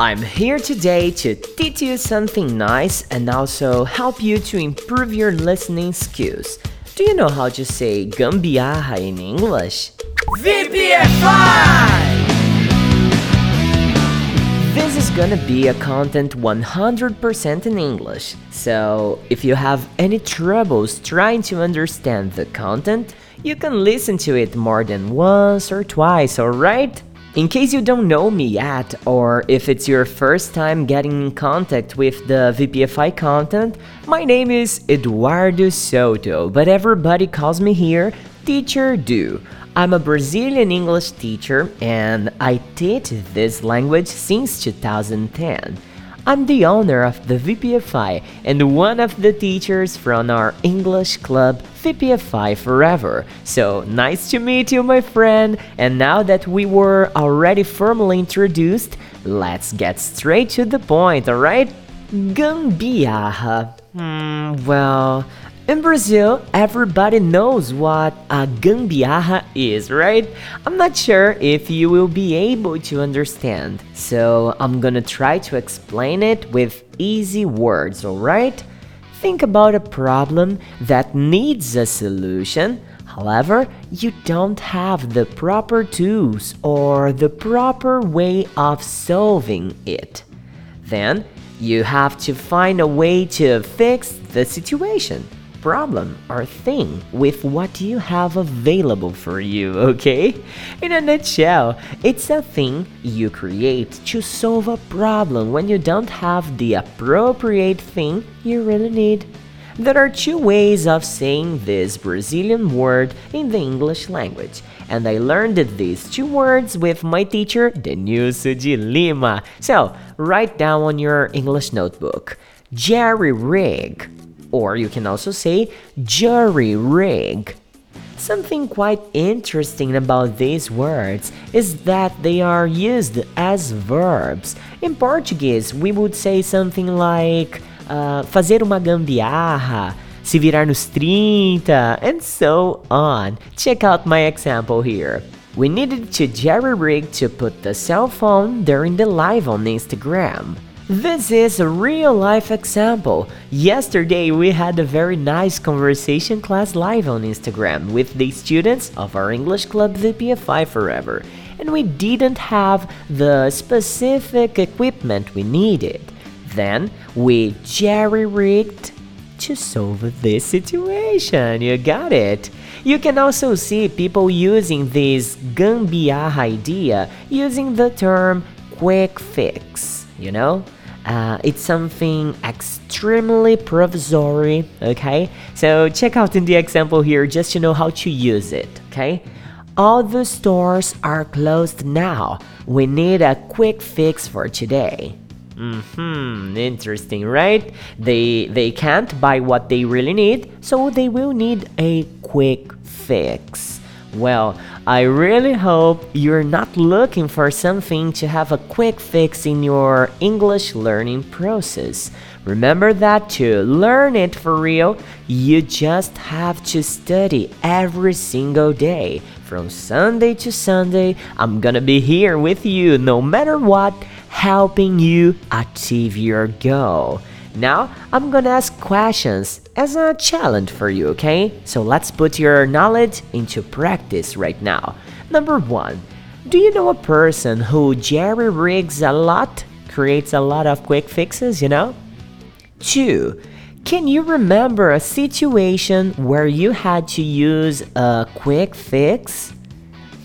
I'm here today to teach you something nice and also help you to improve your listening skills. Do you know how to say gambiarra in English? VPFI! This is gonna be a content 100% in English. So, if you have any troubles trying to understand the content, you can listen to it more than once or twice, alright? In case you don't know me yet, or if it's your first time getting in contact with the VPFI content, my name is Eduardo Soto, but everybody calls me here Teacher Do. I'm a Brazilian English teacher and I teach this language since 2010. I'm the owner of the VPFI and one of the teachers from our English club VPFI Forever. So nice to meet you, my friend. And now that we were already formally introduced, let's get straight to the point, alright? Gambiarra. Hmm, well, in Brazil, everybody knows what a gambiarra is, right? I'm not sure if you will be able to understand, so I'm gonna try to explain it with easy words, alright? Think about a problem that needs a solution, however, you don't have the proper tools or the proper way of solving it. Then, you have to find a way to fix the situation problem or thing with what you have available for you, okay? In a nutshell, it's a thing you create to solve a problem when you don't have the appropriate thing you really need. There are two ways of saying this Brazilian word in the English language, and I learned these two words with my teacher, Denilson de Lima. So, write down on your English notebook jerry rig or you can also say jury rig. Something quite interesting about these words is that they are used as verbs. In Portuguese, we would say something like uh, fazer uma gambiarra, se virar nos 30, and so on. Check out my example here. We needed to jerry rig to put the cell phone during the live on Instagram. This is a real life example. Yesterday we had a very nice conversation class live on Instagram with the students of our English club VPFI Forever, and we didn't have the specific equipment we needed. Then we jerry rigged to solve this situation. You got it. You can also see people using this gambiarra idea using the term quick fix, you know? Uh, it's something extremely provisory, okay? So check out in the example here just to know how to use it, okay? All the stores are closed now. We need a quick fix for today. Hmm, interesting, right? They they can't buy what they really need, so they will need a quick fix. Well, I really hope you're not looking for something to have a quick fix in your English learning process. Remember that to learn it for real, you just have to study every single day. From Sunday to Sunday, I'm gonna be here with you no matter what, helping you achieve your goal. Now, I'm gonna ask questions as a challenge for you, okay? So let's put your knowledge into practice right now. Number one, do you know a person who jerry rigs a lot, creates a lot of quick fixes, you know? Two, can you remember a situation where you had to use a quick fix?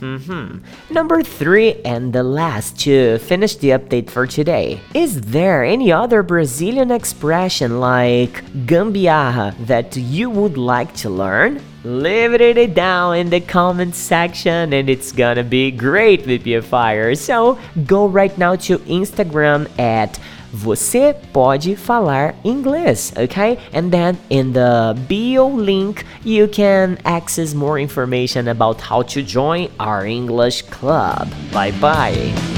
Mm-hmm. Number three, and the last to finish the update for today. Is there any other Brazilian expression like gambiarra that you would like to learn? Leave it down in the comment section and it's gonna be great with your fire. So go right now to Instagram at Você pode falar inglês, okay? And then in the bio link, you can access more information about how to join our English club. Bye bye.